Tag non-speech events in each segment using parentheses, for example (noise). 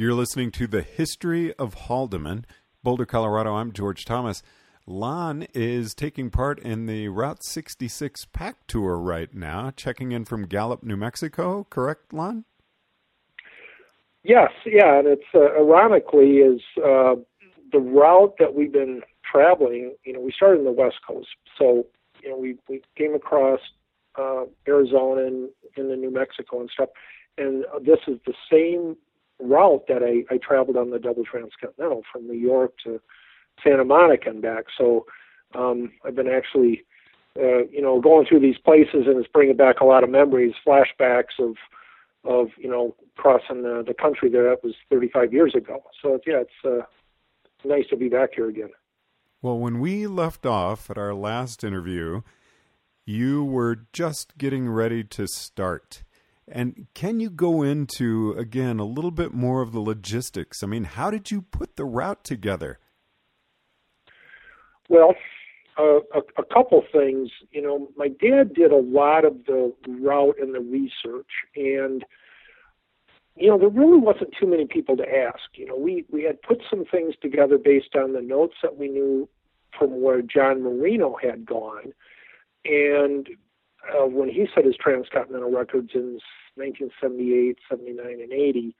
You're listening to The History of Haldeman. Boulder, Colorado. I'm George Thomas. Lon is taking part in the Route 66 Pack Tour right now, checking in from Gallup, New Mexico. Correct, Lon? Yes, yeah, and it's uh, ironically is uh, the route that we've been traveling. You know, we started in the West Coast, so you know we we came across uh, Arizona and into New Mexico and stuff, and this is the same route that I, I traveled on the double transcontinental from New York to Santa Monica and back. So um, I've been actually, uh, you know, going through these places and it's bringing back a lot of memories, flashbacks of of you know crossing the, the country there. That was 35 years ago. So it's, yeah, it's uh, nice to be back here again. Well, when we left off at our last interview, you were just getting ready to start. And can you go into, again, a little bit more of the logistics? I mean, how did you put the route together? Well, uh, a, a couple things. You know, my dad did a lot of the route and the research, and you know, there really wasn't too many people to ask. You know, we we had put some things together based on the notes that we knew from where John Marino had gone, and uh, when he set his transcontinental records in 1978, 79, and 80.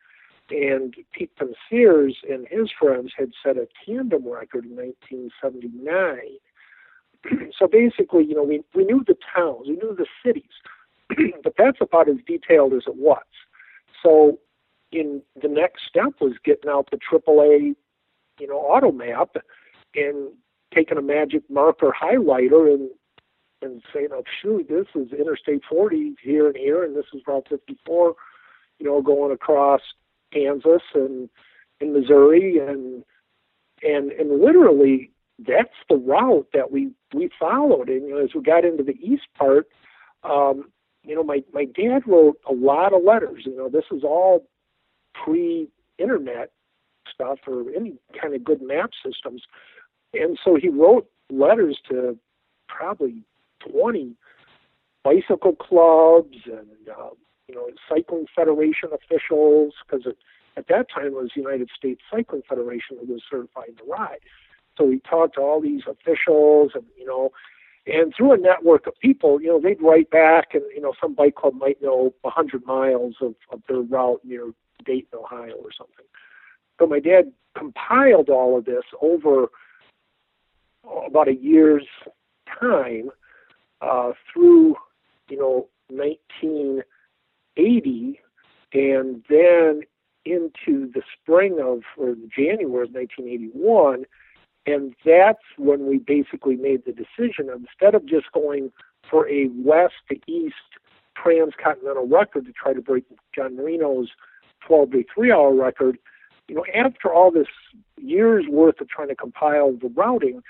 And Pete Penseyres and his friends had set a tandem record in 1979 (clears throat) so basically, you know, we, we knew the towns, we knew the cities, (clears throat) but that's about as detailed as it was. So in the next step was getting out the AAA, you know, auto map and taking a magic marker highlighter and and saying, oh, shoot, this is Interstate 40 here and here, and this is Route 54, you know, going across Kansas and in Missouri and and and literally that's the route that we we followed. And you know, as we got into the east part, um, you know, my my dad wrote a lot of letters. You know, this is all pre-internet stuff or any kind of good map systems, and so he wrote letters to probably 20 bicycle clubs and uh, you know cycling federation officials because at that time it was the United States Cycling Federation that was certifying the ride. So we talked to all these officials and, you know, and through a network of people, you know, they'd write back and, you know, some bike club might know 100 miles of, of their route near Dayton, Ohio or something. So my dad compiled all of this over about a year's time uh, through, you know, 1980 and then into the spring of, or January of 1981, and that's when we basically made the decision instead of just going for a west to east transcontinental record to try to break John Marino's 12 day three hour record. You know, after all this years worth of trying to compile the routing,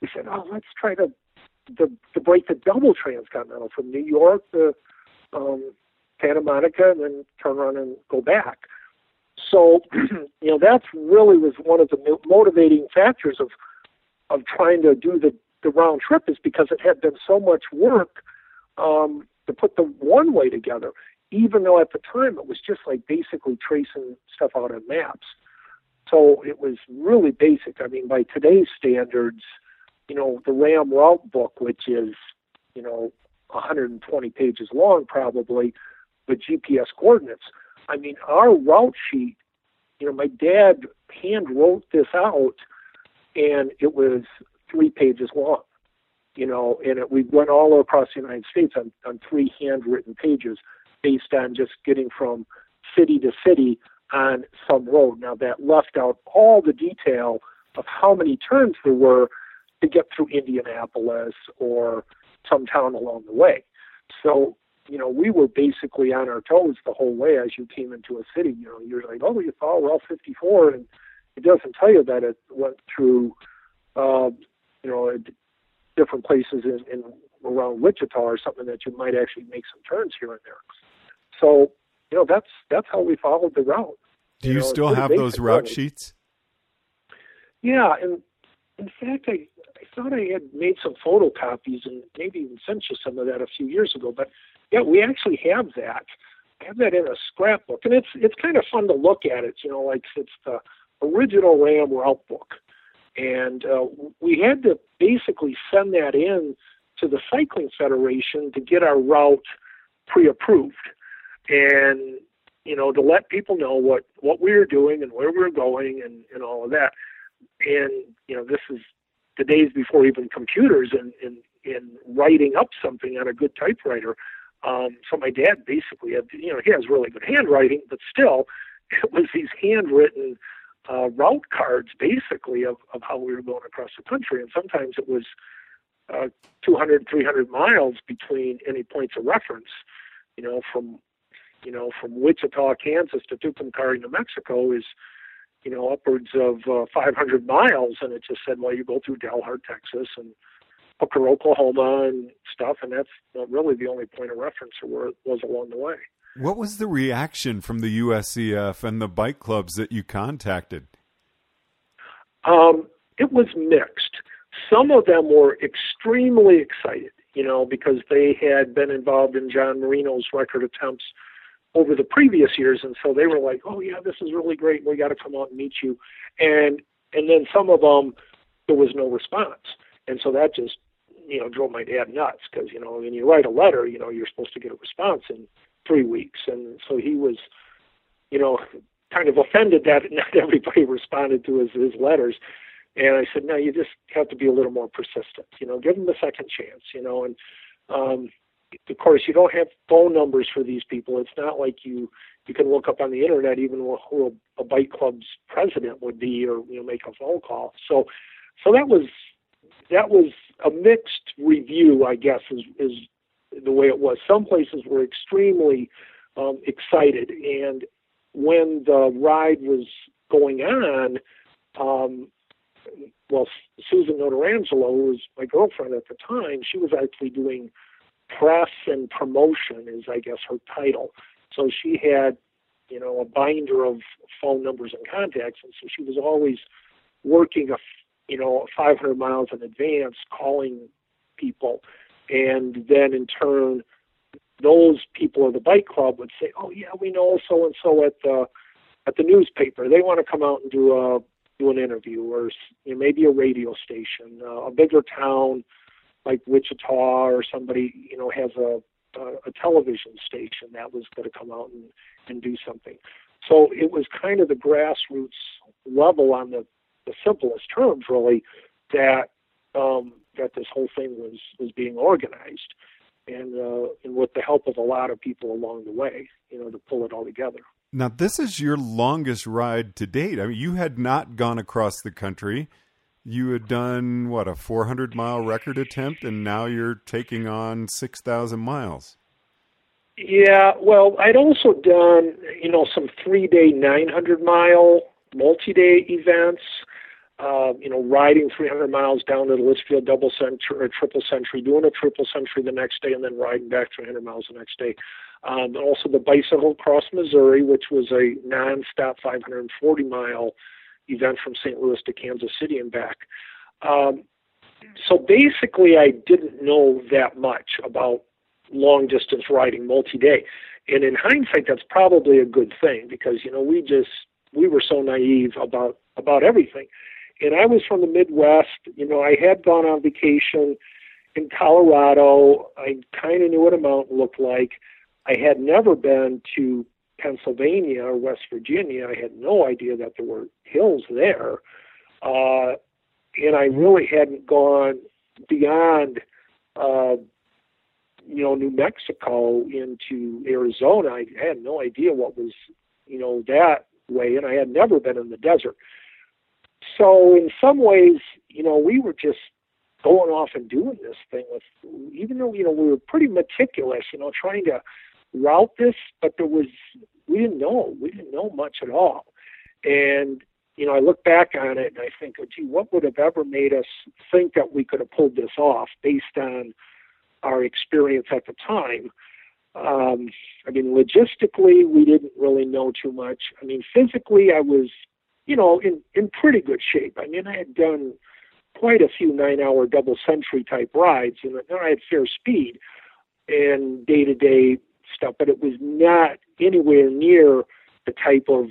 we said, oh, let's try to to, to break the double transcontinental from New York to um, Santa Monica and then turn around and go back. So, (clears throat) you know, that's really was one of the motivating factors of of trying to do the the round trip is because it had been so much work um, to put the one way together. Even though at the time it was just like basically tracing stuff out on maps. So it was really basic. I mean, by today's standards, you know, the RAAM route book, which is, you know, 120 pages long probably, with GPS coordinates, I mean, our route sheet you know, my dad hand wrote this out, and it was three pages long. You know, and it, we went all across the United States on, on three handwritten pages, based on just getting from city to city on some road. Now that left out all the detail of how many turns there were to get through Indianapolis or some town along the way. So, you know, we were basically on our toes the whole way as you came into a city. You know, you're like, oh, you follow Route 54, and it doesn't tell you that it went through, uh, you know, different places in, in around Wichita or something that you might actually make some turns here and there. So, you know, that's that's how we followed the route. Do you, you know, still have those route sheets? Yeah, and in fact, I I thought I had made some photocopies and maybe even sent you some of that a few years ago. But yeah, we actually have that. I have that in a scrapbook, and it's it's kind of fun to look at it. You know, like it's the original RAAM route book, and uh, we had to basically send that in to the Cycling Federation to get our route pre-approved, and you know to let people know what what we were doing and where we were going and and all of that. And you know this is the days before even computers and and, and writing up something on a good typewriter. Um, so my dad basically had, you know, he has really good handwriting, but still, (laughs) it was these handwritten uh, route cards basically of, of how we were going across the country. And sometimes it was uh, 200, 300 miles between any points of reference, you know, from, you know, from Wichita, Kansas to Tucumcari, New Mexico is, you know, upwards of uh, 500 miles. And it just said, well, you go through Dalhart, Texas and Hooker, Oklahoma and stuff. And that's really the only point of reference where it was along the way. What was the reaction from the USCF and the bike clubs that you contacted? Um, it was mixed. Some of them were extremely excited, you know, because they had been involved in John Marino's record attempts over the previous years, and so they were like, "Oh yeah, this is really great. We got to come out and meet you." And and then some of them, there was no response, and so that just you know drove my dad nuts because you know when you write a letter, you know you're supposed to get a response in three weeks, and so he was, you know, kind of offended that (laughs) not everybody responded to his his letters. And I said, no, you just have to be a little more persistent. You know, give them a second chance. You know, and um, of course, you don't have phone numbers for these people. It's not like you you can look up on the internet even who a, a bike club's president would be, or you know, make a phone call. So, so that was that was a mixed review, I guess, is is the way it was. Some places were extremely um, excited, and when the ride was going on, um, well, Susan Notarangelo, who was my girlfriend at the time, she was actually doing press and promotion, is I guess her title. So she had, you know, a binder of phone numbers and contacts, and so she was always working a, you know, 500 miles in advance, calling people and then in turn those people of the bike club would say, "Oh yeah, we know so and so at the at the newspaper. They want to come out and do a do an interview, or you know, maybe a radio station, uh, a bigger town like Wichita, or somebody you know has a a, a television station that was going to come out and and do something. So it was kind of the grassroots level on the the simplest terms, really, that um, that this whole thing was was being organized, and uh, and with the help of a lot of people along the way, you know, to pull it all together. Now, this is your longest ride to date. I mean, you had not gone across the country. You had done what a 400 mile record attempt, and now you're taking on 6,000 miles. Yeah, well, I'd also done you know some three day 900 mile multi day events uh, you know, riding 300 miles down to the Litchfield double century or triple century, doing a triple century the next day, and then riding back 300 miles the next day. Um, also the bicycle across Missouri, which was a non-stop 540 mile event from St. Louis to Kansas City and back. Um, so basically, I didn't know that much about long distance riding multi-day. And in hindsight, that's probably a good thing because you know we just we were so naive about about everything and I was from the Midwest. You know, I had gone on vacation in Colorado. I kind of knew what a mountain looked like. I had never been to Pennsylvania or West Virginia. I had no idea that there were hills there. Uh, and I really hadn't gone beyond, uh, you know, New Mexico into Arizona. I had no idea what was, you know, that way, and I had never been in the desert. So in some ways, you know, we were just going off and doing this thing with, even though you know we were pretty meticulous, you know, trying to route this, but there was we didn't know, we didn't know much at all, and you know, I look back on it and I think, oh, gee, what would have ever made us think that we could have pulled this off based on our experience at the time? Um, I mean, logistically, we didn't really know too much. I mean, physically, I was, you know, in in pretty good shape. I mean, I had done quite a few nine-hour double century type rides, and I had fair speed and day-to-day stuff, but it was not anywhere near the type of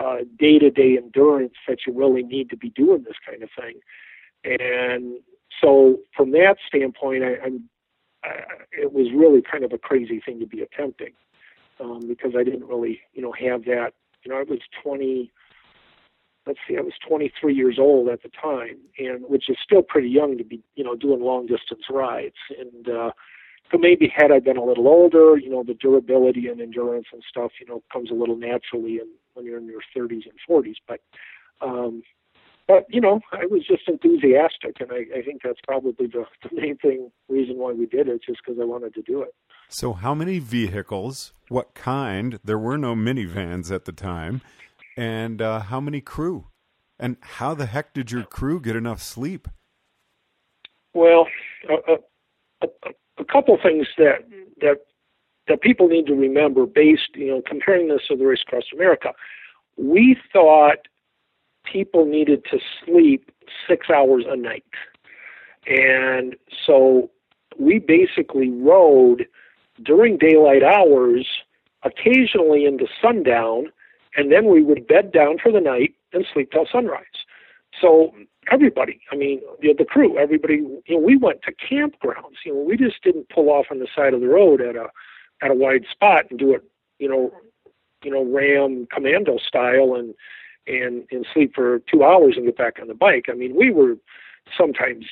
uh, day-to-day endurance that you really need to be doing this kind of thing. And so, from that standpoint, I, I'm, I, it was really kind of a crazy thing to be attempting um, because I didn't really, you know, have that. You know, I was 20. Let's see, I was 23 years old at the time, and which is still pretty young to be, you know, doing long distance rides. And uh, so maybe had I been a little older, you know, the durability and endurance and stuff, you know, comes a little naturally and when you're in your 30s and 40s. But, um, but you know, I was just enthusiastic, and I, I think that's probably the, the main thing reason why we did it, just because I wanted to do it. So, how many vehicles? What kind? There were no minivans at the time, and uh, how many crew? And how the heck did your crew get enough sleep? Well, a, a, a couple things that that that people need to remember based, you know, comparing this to the race across America. We thought people needed to sleep six hours a night. And so we basically rode during daylight hours, occasionally into sundown, and then we would bed down for the night and sleep till sunrise. So everybody, I mean, the, the crew, everybody, you know, we went to campgrounds. You know, we just didn't pull off on the side of the road at a at a wide spot and do it, you know, you know, ram commando style and and and sleep for two hours and get back on the bike. I mean, we were sometimes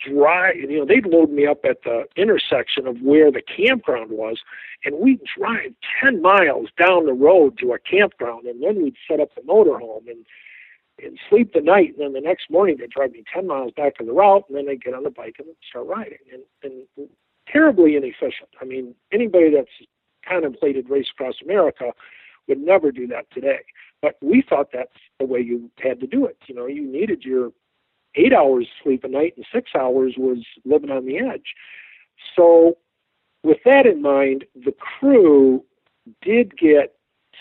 drive. You know, they'd load me up at the intersection of where the campground was, and we'd drive ten miles down the road to a campground, and then we'd set up the motorhome and and sleep the night. And then the next morning they'd drive me ten miles back to the route, and then they'd get on the bike and start riding. And and terribly inefficient. I mean, anybody that's contemplated race across America would never do that today. But we thought that's the way you had to do it. You know, you needed your eight hours sleep a night and six hours was living on the edge. So, with that in mind, the crew did get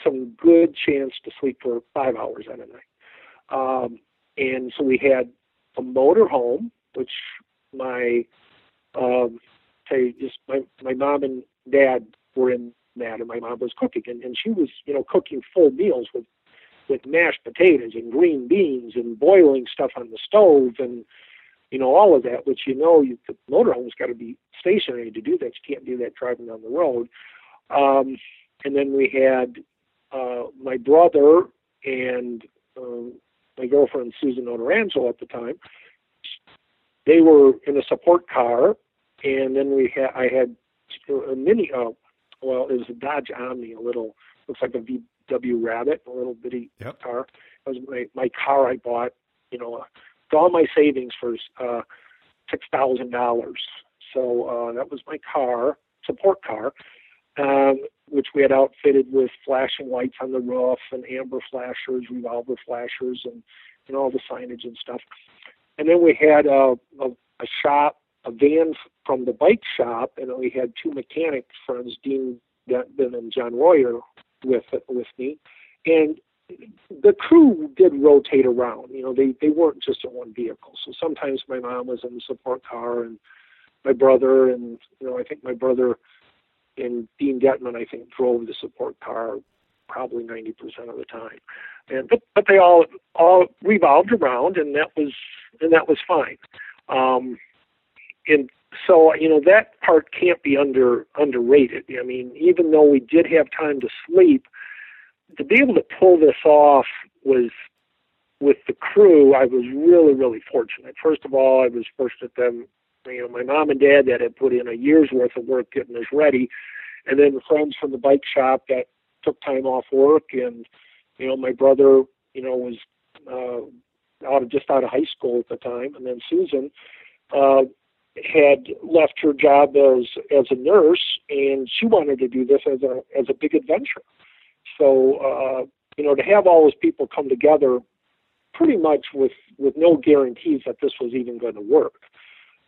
some good chance to sleep for five hours at a night. Um, and so we had a motor home, which my um, say just my my mom and dad were in that, and my mom was cooking, and, and she was you know cooking full meals with with mashed potatoes and green beans and boiling stuff on the stove and you know all of that, which you know you, the motorhome's got to be stationary to do that. You can't do that driving down the road. Um, and then we had uh, my brother and um, my girlfriend Susan Notarangelo at the time. They were in a support car and then we had I had a mini. Uh, well, it was a Dodge Omni, a little looks like a VW Rabbit, a little bitty yep. car. It was my my car I bought. You know, uh, all my savings for uh, six thousand dollars. So uh, that was my car, support car, um, which we had outfitted with flashing lights on the roof and amber flashers, revolver flashers, and and all the signage and stuff. And then we had uh, a, a shop a van from the bike shop, and we had two mechanic friends, Dean Denton and John Royer, with with me, and the crew did rotate around. You know, they they weren't just in one vehicle. So sometimes my mom was in the support car, and my brother, and you know, I think my brother and Dean Detman, I think, drove the support car probably 90% of the time. And but but they all all revolved around, and that was and that was fine. Um, and so you know that part can't be under underrated. I mean, even though we did have time to sleep, to be able to pull this off was with the crew. I was really, really fortunate. First of all, I was fortunate them. You know, my mom and dad that had put in a year's worth of work getting us ready, and then the friends from the bike shop that took time off work, and you know, my brother, you know, was uh, out of just out of high school at the time, and then Susan uh, had left her job as as a nurse, and she wanted to do this as a as a big adventure. So uh, you know, to have all those people come together, pretty much with with no guarantees that this was even going to work.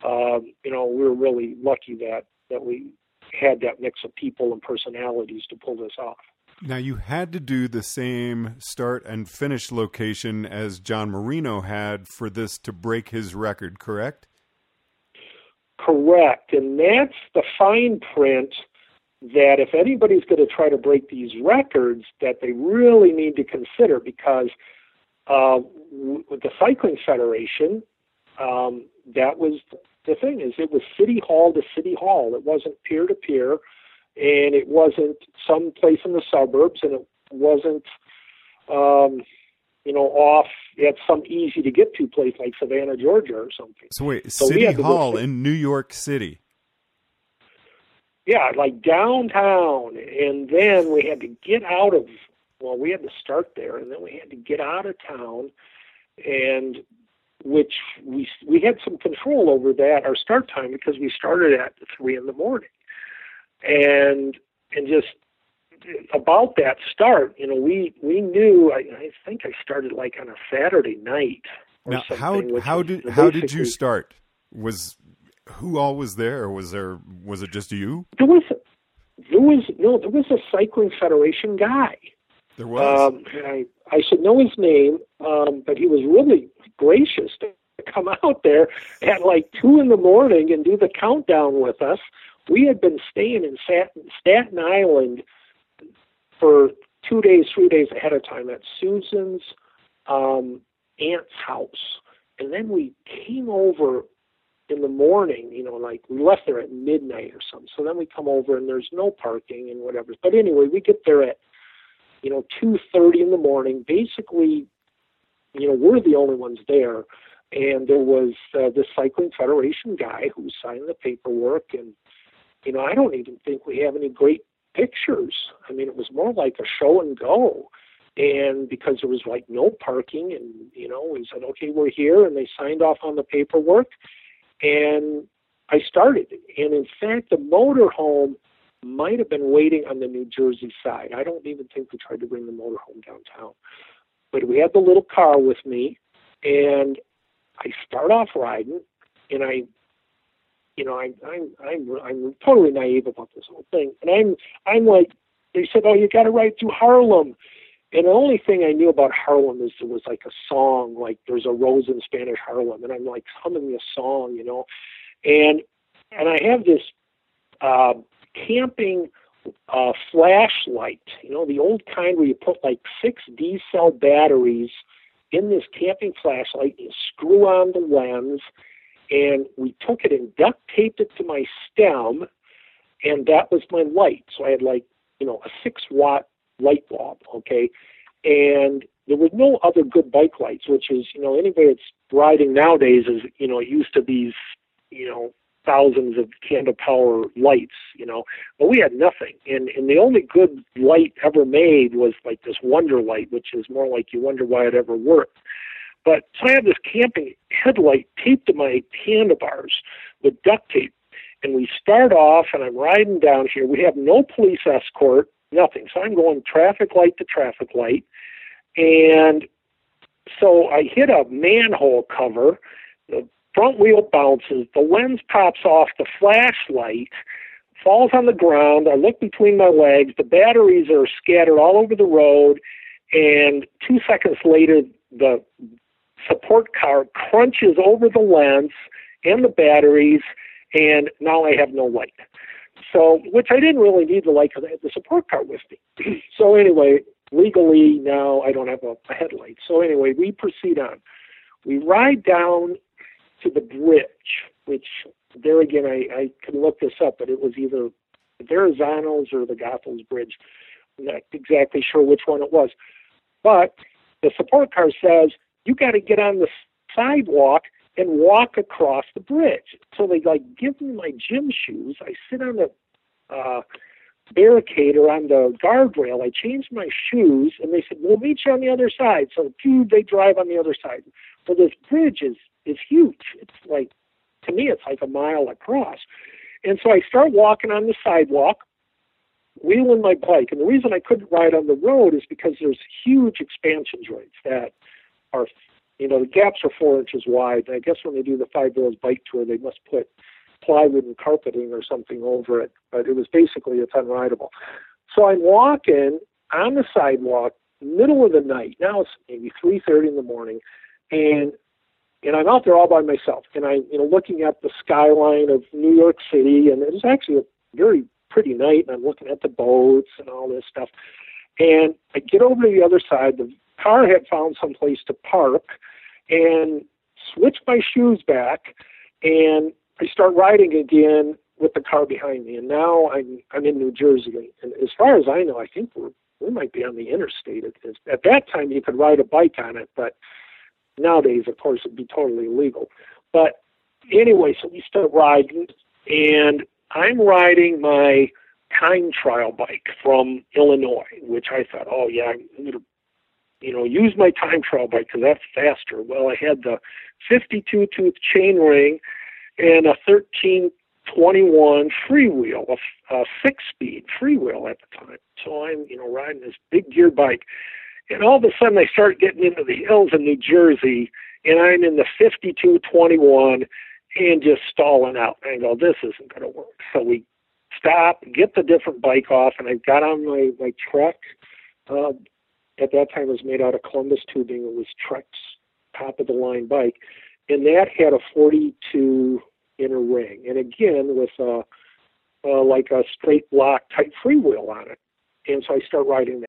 Um, you know, we were really lucky that that we had that mix of people and personalities to pull this off. Now you had to do the same start and finish location as John Marino had for this to break his record, correct? Correct, and that's the fine print that if anybody's going to try to break these records, that they really need to consider because uh, with the Cycling Federation, um, that was the thing is it was city hall to city hall. It wasn't peer to peer, and it wasn't some place in the suburbs, and it wasn't um, you know off at some easy to get to place like Savannah, Georgia, or something. So wait, so city hall in New York City. Yeah, like downtown, and then we had to get out of. Well, we had to start there, and then we had to get out of town, and which we we had some control over that our start time because we started at three in the morning, and and just about that start, you know, we we knew. I, I think I started like on a Saturday night. now, how how did how did you start? Was who all was there? Was there was it just you? There was there was no there was a cycling federation guy. There was. Um, I I should know his name, um, but he was really gracious to come (laughs) out there at like two in the morning and do the countdown with us. We had been staying in Staten Island for two days, three days ahead of time at Susan's um, aunt's house, and then we came over in the morning, you know, like we left there at midnight or something. So then we come over and there's no parking and whatever. But anyway, we get there at, you know, two thirty in the morning. Basically, you know, we're the only ones there. And there was uh, the Cycling Federation guy who signed the paperwork. And, you know, I don't even think we have any great pictures. I mean, it was more like a show and go. And because there was like no parking, and, you know, we said, okay, we're here. And they signed off on the paperwork and I started. And in fact, the motorhome might have been waiting on the New Jersey side. I don't even think we tried to bring the motorhome downtown. But we had the little car with me, and I start off riding, and I, you know, I, I'm I'm I'm totally naive about this whole thing, and I'm I'm like, they said, oh, you got to ride through Harlem, and the only thing I knew about Harlem is there was like a song, like there's a rose in Spanish Harlem, and I'm like humming this song, you know, and and I have this uh, camping uh, flashlight, you know, the old kind where you put like six D cell batteries in this camping flashlight, and screw on the lens, and we took it and duct taped it to my stem, and that was my light. So I had like you know a six watt light bulb, okay? And there was no other good bike lights, which is, you know, anybody that's riding nowadays is, you know, used to these, you know, thousands of candle power lights, you know, but we had nothing. And and the only good light ever made was like this Wonder Light, which is more like you wonder why it ever worked. But so I have this camping headlight taped to my handlebars with duct tape. And we start off, and I'm riding down here. We have no police escort nothing. So I'm going traffic light to traffic light. And so I hit a manhole cover. The front wheel bounces. The lens pops off the flashlight, falls on the ground. I look between my legs. The batteries are scattered all over the road. And two seconds later, the support car crunches over the lens and the batteries, and now I have no light. So, which I didn't really need the light because I had the support car with me. (clears throat) so anyway, legally now I don't have a, headlight. So anyway, we proceed on. We ride down to the bridge, which there again I, I can look this up, but it was either the Verrazano's or the Goethals Bridge. I'm not exactly sure which one it was. But the support car says, you got to get on the sidewalk and walk across the bridge. So they like give me my gym shoes. I sit on the uh, barricade or on the guardrail. I change my shoes, and they said, "We'll meet you on the other side." So, dude, they drive on the other side. So this bridge is is huge. It's like to me, it's like a mile across. And so I start walking on the sidewalk, wheeling my bike. And the reason I couldn't ride on the road is because there's huge expansion joints that are, you know, the gaps are four inches wide. And I guess when they do the Five Boroughs bike tour, they must put plywood and carpeting or something over it. But it was basically it's unrideable. So I'm walking on the sidewalk, middle of the night. Now it's maybe 3:30 in the morning, and and I'm out there all by myself, and I'm you know, looking at the skyline of New York City, and it was actually a very pretty night, and I'm looking at the boats and all this stuff. And I get over to the other side. The car had found some place to park, and switch my shoes back, and I start riding again with the car behind me. And now I'm I'm in New Jersey, and as far as I know, I think we're we might be on the interstate. At, at that time, you could ride a bike on it, but Nowadays, of course, it'd be totally illegal. But anyway, so we start riding, and I'm riding my time trial bike from Illinois, which I thought, oh yeah, I'm to, you know, use my time trial bike because that's faster. Well, I had the 52 tooth chain ring and a 1321 freewheel, a, a six speed freewheel at the time. So I'm, you know, riding this big gear bike. And all of a sudden, I start getting into the hills in New Jersey, and I'm in the 5221 and just stalling out. And I go, this isn't going to work. So we stop, get the different bike off, and I got on my, my Trek. Uh, at that time, it was made out of Columbus tubing. It was Trek's top of the line bike. And that had a 42 inner ring. And again, with a, uh, like a straight block type freewheel on it. And so I start riding that.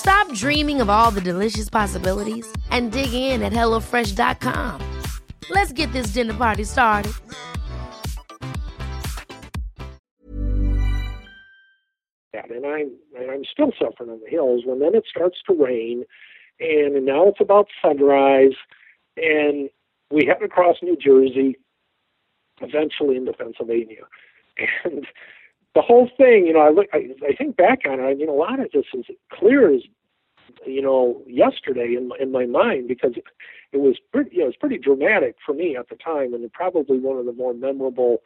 Stop dreaming of all the delicious possibilities and dig in at HelloFresh.com. Let's get this dinner party started. And I'm and I'm still suffering on the hills when then it starts to rain, and now it's about sunrise, and we head across New Jersey, eventually into Pennsylvania, (laughs) and the whole thing, you know, I look, I, I think back on it. I mean, a lot of this is clear as, you know, yesterday in in my mind because it, it was pretty, you know, it was pretty dramatic for me at the time, and probably one of the more memorable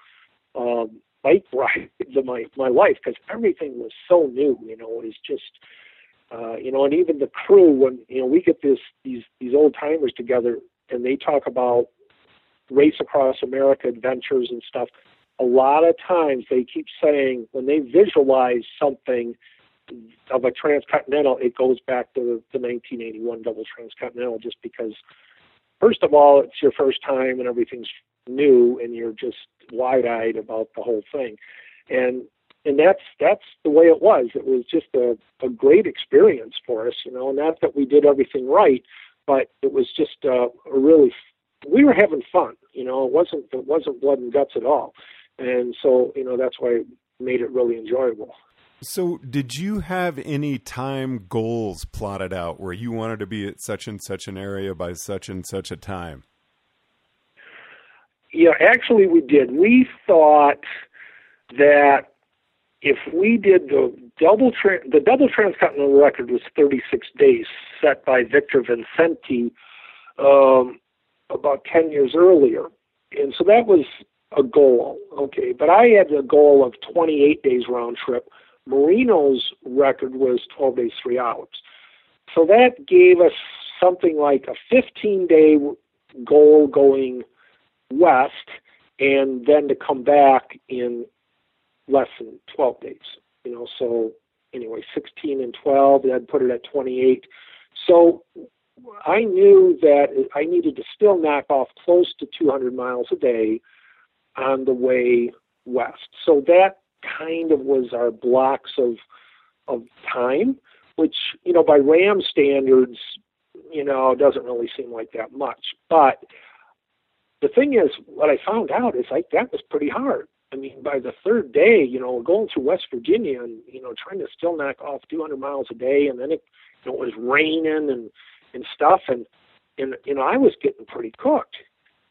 um, bike rides of my my life because everything was so new. You know, it was just. Uh, you know, and even the crew when you know we get this these these old timers together and they talk about race across America adventures and stuff a lot of times they keep saying when they visualize something of a transcontinental, it goes back to the 1981 double transcontinental just because, first of all, it's your first time and everything's new and you're just wide eyed about the whole thing. And and that's that's the way it was. It was just a, a great experience for us, you know, not that we did everything right, but it was just a, a really we were having fun, you know, it wasn't it wasn't blood and guts at all and so you know that's why it made it really enjoyable. So, did you have any time goals plotted out where you wanted to be at such and such an area by such and such a time? Yeah, actually, we did. We thought that if we did the double tra- the double transcontinental record was 36 days set by Victor Vincente. Um, about 10 years earlier. And so that was a goal, okay. But I had a goal of 28 days round trip. Marino's record was 12 days, three hours. So that gave us something like a 15 day goal going west and then to come back in less than 12 days. You know, so anyway, 16 and 12, that put it at 28. So I knew that I needed to still knock off close to 200 miles a day on the way west. So that kind of was our blocks of of time, which you know by RAAM standards, you know, doesn't really seem like that much. But the thing is, what I found out is like that was pretty hard. I mean, by the third day, you know, going through West Virginia and you know trying to still knock off 200 miles a day, and then it, you know, it was raining and and stuff, and and you know I was getting pretty cooked,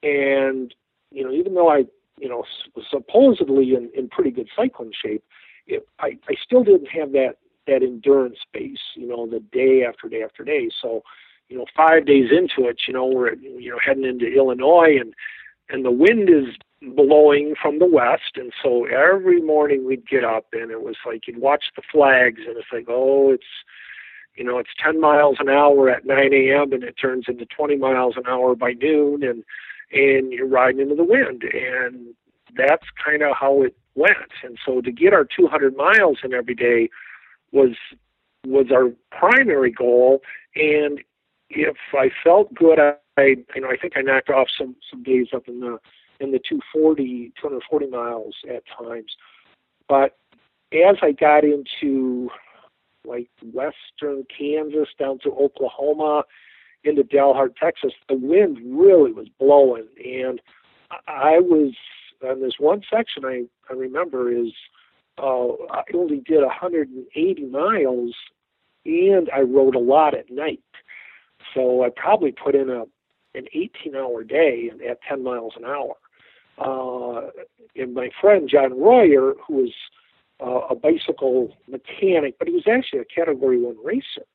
and you know even though I you know supposedly in in pretty good cycling shape, it, I I still didn't have that that endurance base, you know, the day after day after day. So, you know, five days into it, you know, we're you know heading into Illinois and and the wind is blowing from the west and so every morning we'd get up and it was like you'd watch the flags and it's like oh it's you know it's 10 miles an hour at 9 a.m and it turns into 20 miles an hour by noon and and you're riding into the wind. And that's kind of how it went. And so to get our 200 miles in every day was was our primary goal. And if I felt good I you know I think I knocked off some some days up in the in the 240 240 miles at times. But as I got into like western Kansas down to Oklahoma into Dalhart, Texas, the wind really was blowing, and I was on this one section. I I remember is uh, I only did 180 miles, and I rode a lot at night, so I probably put in a an 18 hour day at 10 miles an hour. Uh, and my friend John Royer, who was uh, a bicycle mechanic, but he was actually a Category One racer,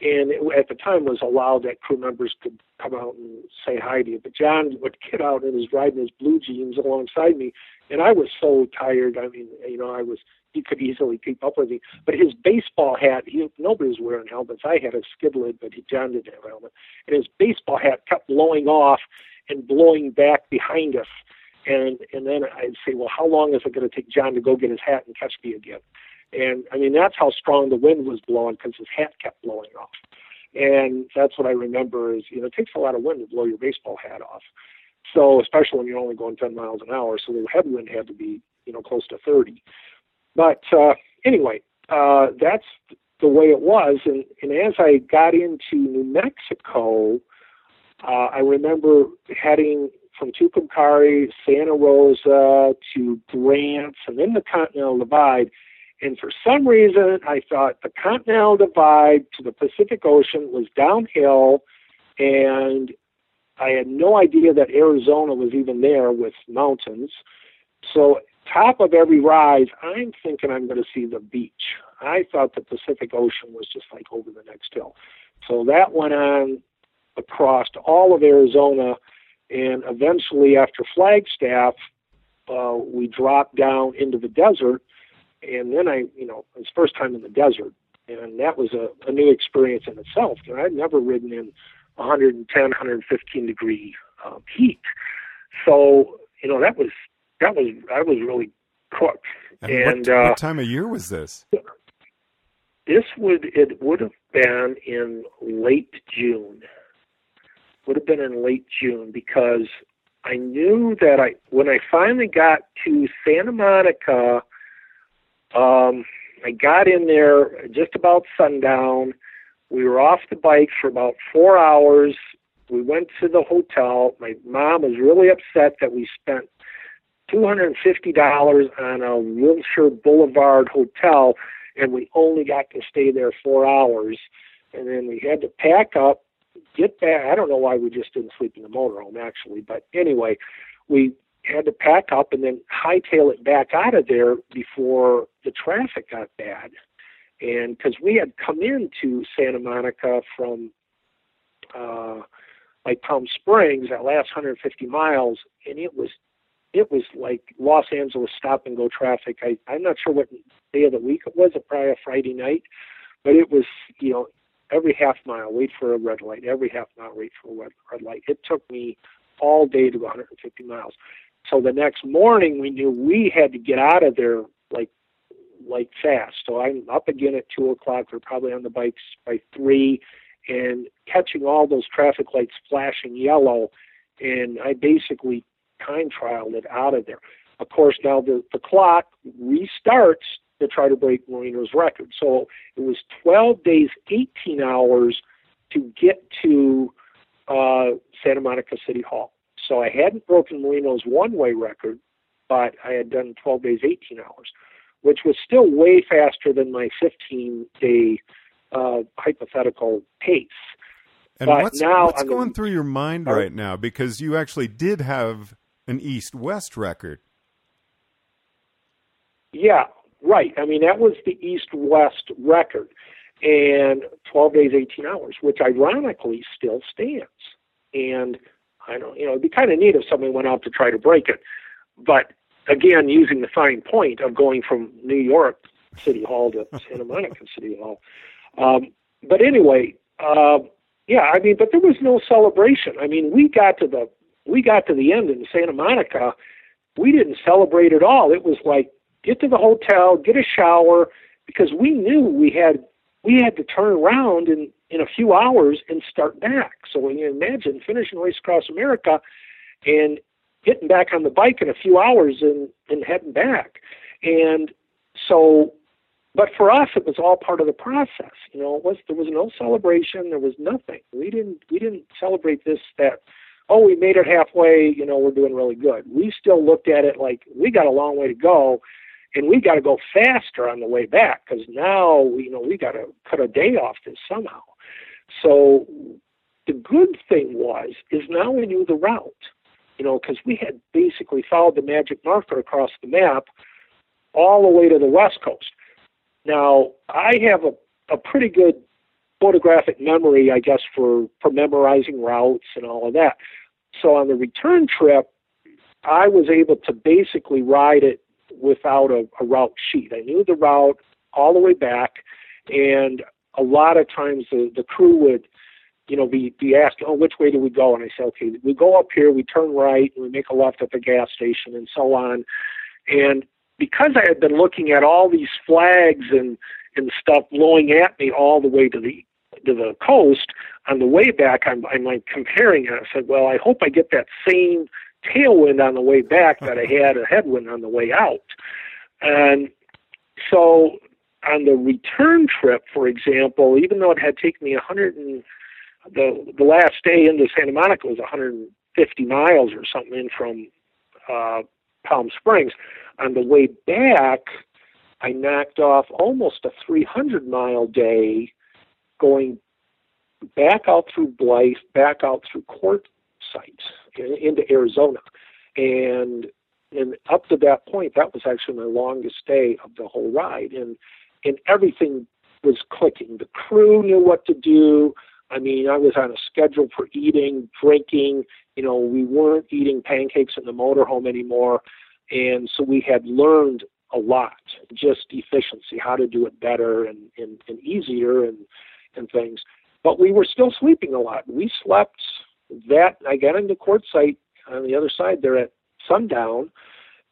and it, at the time was allowed that crew members could come out and say hi to you. But John would get out and was riding his blue jeans alongside me, and I was so tired. I mean, you know, I was he could easily keep up with me. But his baseball hat, he nobody was wearing helmets. I had a skid lid, but he, John didn't have a helmet, and his baseball hat kept blowing off and blowing back behind us. And and then I'd say, well, how long is it going to take John to go get his hat and catch me again? And I mean, that's how strong the wind was blowing because his hat kept blowing off. And that's what I remember is, you know, it takes a lot of wind to blow your baseball hat off. So, especially when you're only going 10 miles an hour, so the headwind had to be, you know, close to 30. But uh, anyway, uh, that's the way it was. And, and as I got into New Mexico, uh, I remember heading from Tucumcari, Santa Rosa to Grants, and then the Continental Divide. And for some reason, I thought the Continental Divide to the Pacific Ocean was downhill, and I had no idea that Arizona was even there with mountains. So, top of every rise, I'm thinking I'm going to see the beach. I thought the Pacific Ocean was just like over the next hill. So that went on across all of Arizona and eventually, after Flagstaff, uh, we dropped down into the desert. And then I, you know, it was first time in the desert, and that was a, a new experience in itself. You know, I'd never ridden in 110, 115 degree um, heat. So, you know, that was that was I was really cooked. And, and what, uh, what time of year was this? This would it would have been in late June would have been in late June because I knew that I when I finally got to Santa Monica, um, I got in there just about sundown. We were off the bike for about four hours. We went to the hotel. My mom was really upset that we spent two hundred and fifty dollars on a Wilshire Boulevard hotel, and we only got to stay there four hours. And then we had to pack up get back. I don't know why we just didn't sleep in the motorhome actually, but anyway, we had to pack up and then hightail it back out of there before the traffic got bad. And because we had come into Santa Monica from uh, like Palm Springs, that last 150 miles, and it was it was like Los Angeles stop and go traffic. I I'm not sure what day of the week it was, probably a Friday night, but it was you know every half mile wait for a red light, every half mile wait for a red light. It took me all day to go 150 miles. So the next morning we knew we had to get out of there like like fast. So I'm up again at two o'clock. We're probably on the bikes by three, and catching all those traffic lights flashing yellow. And I basically time trialed it out of there. Of course, now the the clock restarts to try to break Marino's record. So it was 12 days, 18 hours to get to uh, Santa Monica City Hall. So I hadn't broken Marino's one way record, but I had done 12 days, 18 hours, which was still way faster than my 15 day uh, hypothetical pace. And but what's, now what's going the, through your mind right now? Because you actually did have an east west record. Yeah, right. I mean, that was the east west record. And 12 days, 18 hours, which ironically still stands. And I don't, you know, it'd be kind of neat if somebody went out to try to break it. But again, using the fine point of going from New York City Hall to (laughs) Santa Monica City Hall. Um, but anyway, uh, yeah, I mean, but there was no celebration. I mean, we got to the we got to the end in Santa Monica. We didn't celebrate at all. It was like get to the hotel, get a shower, because we knew we had we had to turn around in in a few hours and start back. So when you imagine finishing Race Across America and getting back on the bike in a few hours and, and heading back. And so but for us it was all part of the process. You know, it was there was no celebration, there was nothing. We didn't we didn't celebrate this that oh we made it halfway, you know, we're doing really good. We still looked at it like we got a long way to go and we got to go faster on the way back because now you know we got to cut a day off this somehow. So the good thing was is now we knew the route, you know, because we had basically followed the magic marker across the map all the way to the west coast. Now I have a, a pretty good photographic memory, I guess, for for memorizing routes and all of that. So on the return trip, I was able to basically ride it without a, a route sheet. I knew the route all the way back, and a lot of times the, the crew would, you know, be, be asking, oh, which way do we go? And I say, okay, we go up here, we turn right, and we make a left at the gas station, and so on. And because I had been looking at all these flags and and stuff blowing at me all the way to the to the coast, on the way back, I'm I'm like comparing it. I said, well, I hope I get that same tailwind on the way back that I (laughs) had a headwind on the way out. And so on the return trip, for example, even though it had taken me 100 and the the last day into Santa Monica was 150 miles or something in from uh, Palm Springs. On the way back, I knocked off almost a 300 mile day, going back out through Blythe, back out through Quartzsite into Arizona, and and up to that point, that was actually my longest day of the whole ride, and and everything was clicking. The crew knew what to do. I mean, I was on a schedule for eating, drinking. You know, we weren't eating pancakes in the motorhome anymore, and so we had learned a lot, just efficiency, how to do it better and and, and easier, and and things. But we were still sleeping a lot. We slept that I got into Quartzsite on the other side there at sundown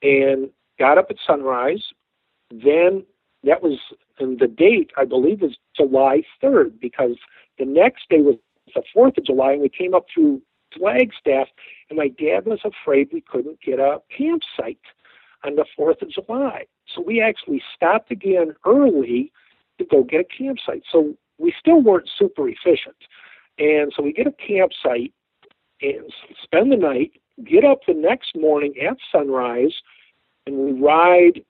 and got up at sunrise. Then that was, and the date I believe was July 3rd because the next day was the 4th of July and we came up through Flagstaff and my dad was afraid we couldn't get a campsite on the 4th of July. So we actually stopped again early to go get a campsite. So we still weren't super efficient. And so we get a campsite and spend the night, get up the next morning at sunrise, and we ride,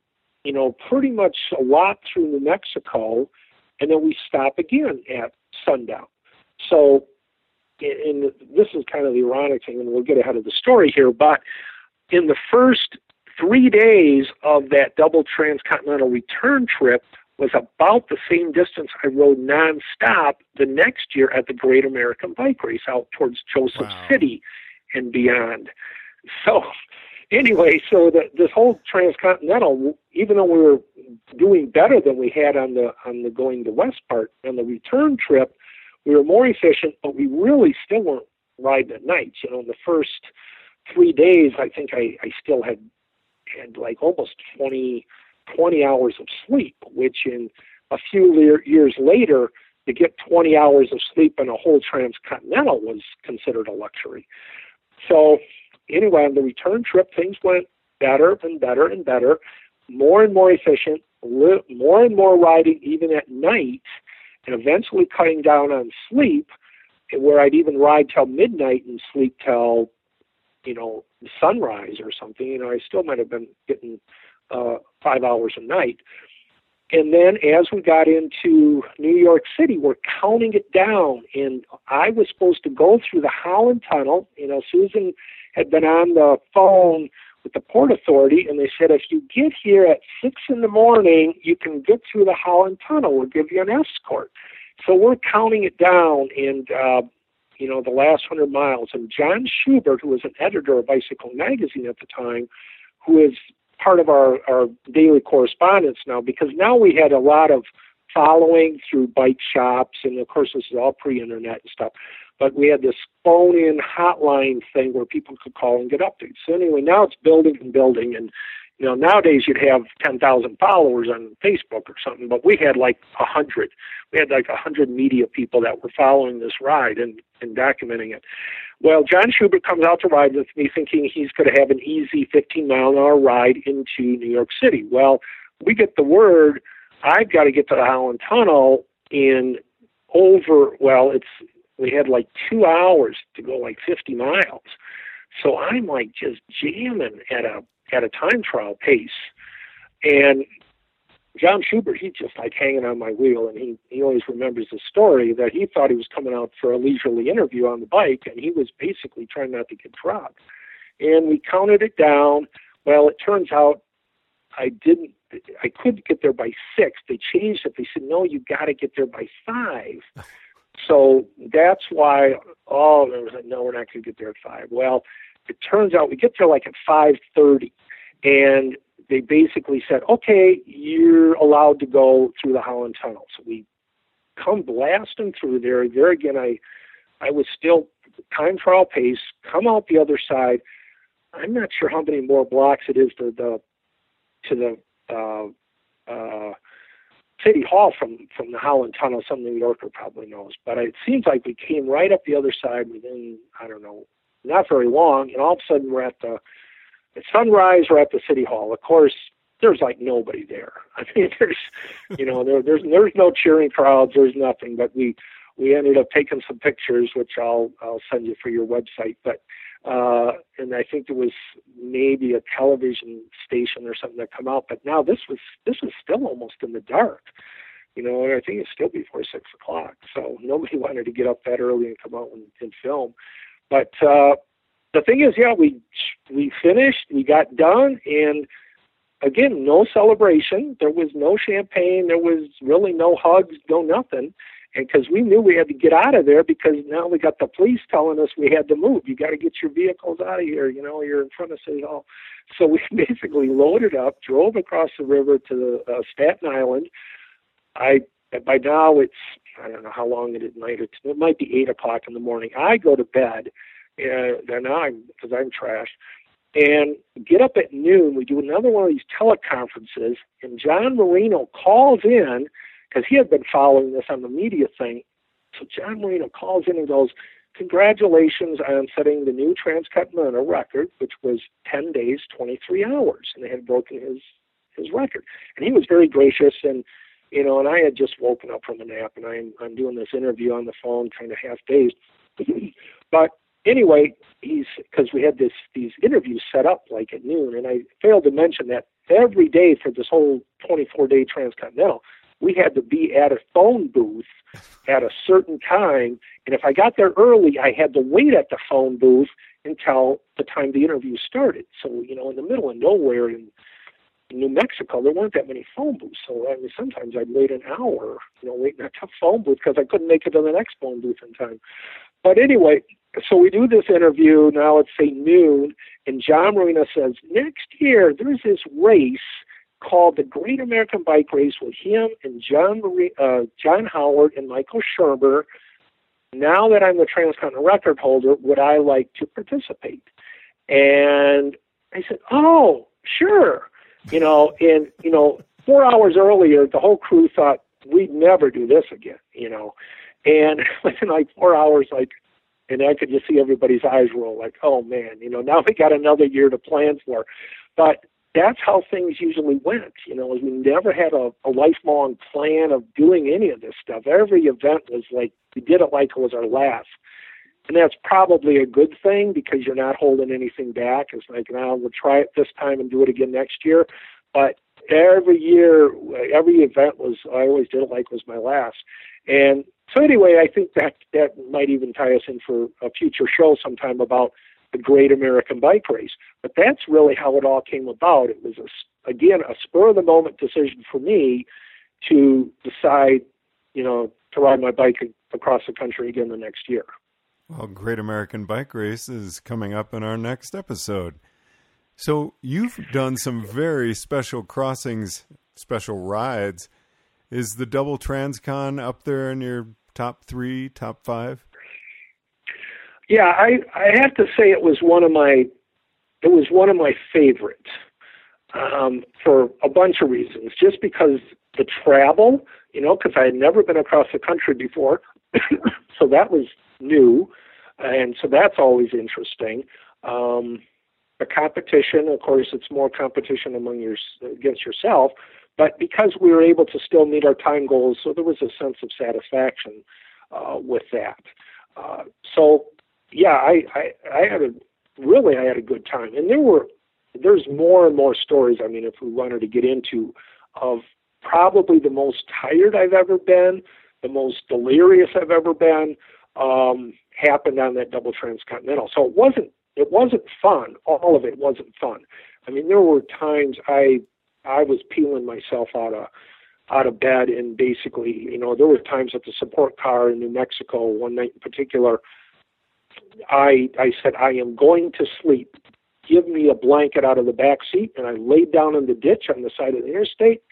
you know, pretty much a lot through New Mexico, and then we stop again at sundown. So, and this is kind of the ironic thing, and we'll get ahead of the story here, but in the first three days of that double transcontinental return trip, was about the same distance I rode nonstop the next year at the Great American Bike Race out towards Joseph wow. City and beyond. So, anyway, so the, this whole transcontinental, even though we were doing better than we had on the on the going to west part on the return trip, we were more efficient, but we really still weren't riding at night. You know, in the first three days, I think I, I still had had like almost 20, 20 hours of sleep, which in a few years later, to get 20 hours of sleep in a whole transcontinental was considered a luxury. So, anyway, on the return trip, things went better and better and better, more and more efficient, li- more and more riding even at night, and eventually cutting down on sleep, where I'd even ride till midnight and sleep till you know, sunrise or something, you know, I still might have been getting uh, five hours a night. And then as we got into New York City, we're counting it down. And I was supposed to go through the Holland Tunnel. You know, Susan had been on the phone with the Port Authority, and they said, if you get here at six in the morning, you can get through the Holland Tunnel. We'll give you an escort. So we're counting it down, and uh, you know, the last hundred miles. And John Schubert, who was an editor of Bicycle Magazine at the time, who is part of our, our daily correspondence now, because now we had a lot of following through bike shops, and of course, this is all pre internet and stuff. But we had this phone in hotline thing where people could call and get updates. So, anyway, now it's building and building. And you know, nowadays you'd have 10,000 followers on Facebook or something, but we had like a hundred. We had like a hundred media people that were following this ride and, and documenting it. Well, John Schubert comes out to ride with me thinking he's going to have an easy 15 mile an hour ride into New York City. Well, we get the word I've got to get to the Holland Tunnel in over, well, it's, we had like two hours to go like 50 miles. So I'm like just jamming at a at a time trial pace. And John Schubert, he's just like hanging on my wheel, and he he always remembers the story that he thought he was coming out for a leisurely interview on the bike, and he was basically trying not to get dropped. And we counted it down. Well, it turns out I didn't. I couldn't get there by six. They changed it. They said, no, you got to get there by five. (laughs) So that's why. Oh, there was like, no, we're not going to get there at five. Well, it turns out we get there like at 5:30, and they basically said, "Okay, you're allowed to go through the Holland Tunnel." So we come blasting through there. There again, I I was still time trial pace. Come out the other side. I'm not sure how many more blocks it is to the to the uh, uh, City Hall from from the Holland Tunnel. Some New Yorker probably knows, but it seems like we came right up the other side within I don't know not very long, and all of a sudden we're at the at sunrise. We're at the city hall. Of course, there's like nobody there. (laughs) I mean, there's you know there, there's there's no cheering crowds. There's nothing. But we we ended up taking some pictures, which I'll I'll send you for your website. But uh, and I think there was maybe a television station or something that come out. But now this was this was still almost in the dark. You know, and I think it's still before six o'clock. So nobody (laughs) wanted to get up that early and come out and, and film. But uh, the thing is, yeah, we we finished, we got done, and again, no celebration. There was no champagne. There was really no hugs, no nothing. Because we knew we had to get out of there because now we got the police telling us we had to move. You got to get your vehicles out of here. You know, you're in front of City Hall. (laughs) So we (laughs) basically loaded up, drove across the river to uh, Staten Island. I by now it's I don't know how long it is night. It's, it might be eight o'clock in the morning. I go to bed, and then I'm because I'm trashed, and get up at noon. We do another one of these teleconferences, and John Marino calls in because he had been following this on the media thing. So John Marino calls in and goes, "Congratulations on setting the new Transcontinental record, which was 10 days, 23 hours, and they had broken his his record." And he was very gracious and you know, and I had just woken up from a nap, and I'm I'm doing this interview on the phone, kind of half dazed. (clears throat) but anyway, he's because we had this these interviews set up like at noon, and I failed to mention that every day for this whole 24 day transcontinental, we had to be at a phone booth at a certain time, and if I got there early, I had to wait at the phone booth until the time the interview started. So you know, in the middle of nowhere in New Mexico, there weren't that many phone booths. So I mean, sometimes I'd wait an hour, you know, waiting at a phone booth because I couldn't make it to the next phone booth in time. But anyway, so we do this interview now. It's say noon, and John Marino says next year there's this race called the Great American Bike Race with him and John uh, John Howard and Michael Shermer. Now that I'm the transcontinental record holder, would I like to participate? And I said, "Oh, sure." You know, and you know, four hours earlier, the whole crew thought we'd never do this again. You know, and (laughs) within like four hours, like, and I could just see everybody's eyes roll, like, "Oh man, you know, now we got another year to plan for." But that's how things usually went. You know, we never had a, a lifelong plan of doing any of this stuff. Every event was like we did it like it was our last. And that's probably a good thing because you're not holding anything back. It's like, now we'll try it this time and do it again next year. But every year, every event was, I always did it like it was my last. And so anyway, I think that that might even tie us in for a future show sometime about the Great American Bike Race. But that's really how it all came about. It was a, again a spur of the moment decision for me to decide, you know, to ride my bike across the country again the next year. Well, Great American Bike Race is coming up in our next episode. So you've done some very special crossings, special rides. Is the double Transcon up there in your top three, top five? Yeah, I I have to say it was one of my it was one of my favorites um, for a bunch of reasons. Just because the travel, you know, because I had never been across the country before, (coughs) so that was new, and so that's always interesting. Um, the competition, of course, it's more competition among your against yourself, but because we were able to still meet our time goals, so there was a sense of satisfaction uh, with that. Uh, so yeah, I, I I had a really I had a good time, and there were there's more and more stories. I mean, if we wanted to get into of probably the most tired I've ever been, the most delirious I've ever been, um, happened on that double transcontinental. So it wasn't it wasn't fun. All of it wasn't fun. I mean, there were times I I was peeling myself out of out of bed and basically, you know, there were times at the support car in New Mexico one night in particular I I said I am going to sleep. Give me a blanket out of the back seat, and I laid down in the ditch on the side of the interstate,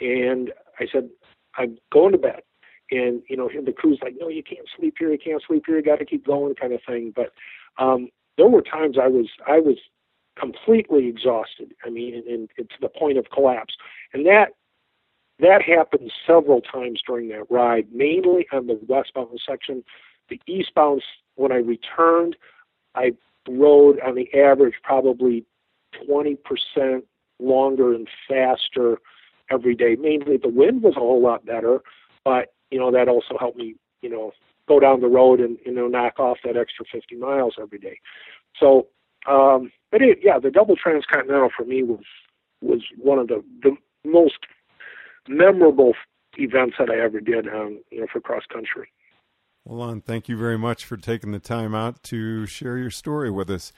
and I said I'm going to bed. And you know, the crew's like, no, you can't sleep here. You can't sleep here. You got to keep going, kind of thing. But um, there were times I was I was completely exhausted. I mean, and, and to the point of collapse. And that that happened several times during that ride, mainly on the westbound section. The eastbound when I returned, I rode on the average probably 20% longer and faster every day. Mainly the wind was a whole lot better, but you know that also helped me, you know, go down the road and you know knock off that extra 50 miles every day. So, um, but it, yeah, the double transcontinental for me was was one of the the most memorable events that I ever did, um, you know, for cross country. Well, Lon, thank you very much for taking the time out to share your story with us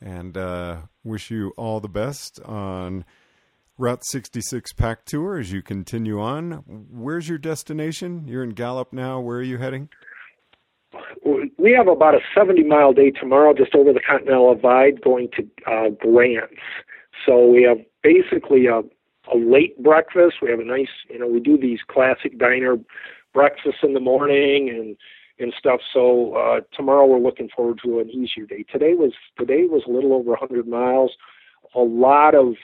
and uh, wish you all the best on Route 66 Pack Tour as you continue on. Where's your destination? You're in Gallup now. Where are you heading? We have about a 70 mile day tomorrow just over the Continental Divide going to uh, Grants. So we have basically a, a late breakfast. We have a nice, you know, we do these classic diner breakfasts in the morning and and stuff. So uh, tomorrow we're looking forward to an easier day. Today was today was a little over 100 miles. A lot of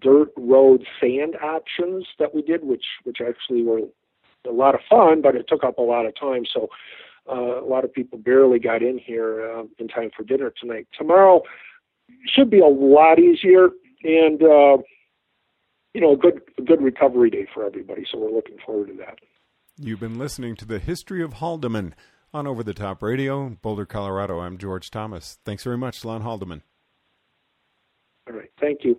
dirt road sand options that we did, which which actually were a lot of fun, but it took up a lot of time. So uh, a lot of people barely got in here uh, in time for dinner tonight. Tomorrow should be a lot easier and uh, you know a good a good recovery day for everybody. So we're looking forward to that. You've been listening to the history of Haldeman on Over the Top Radio, Boulder, Colorado. I'm George Thomas. Thanks very much, Lon Haldeman. All right. Thank you.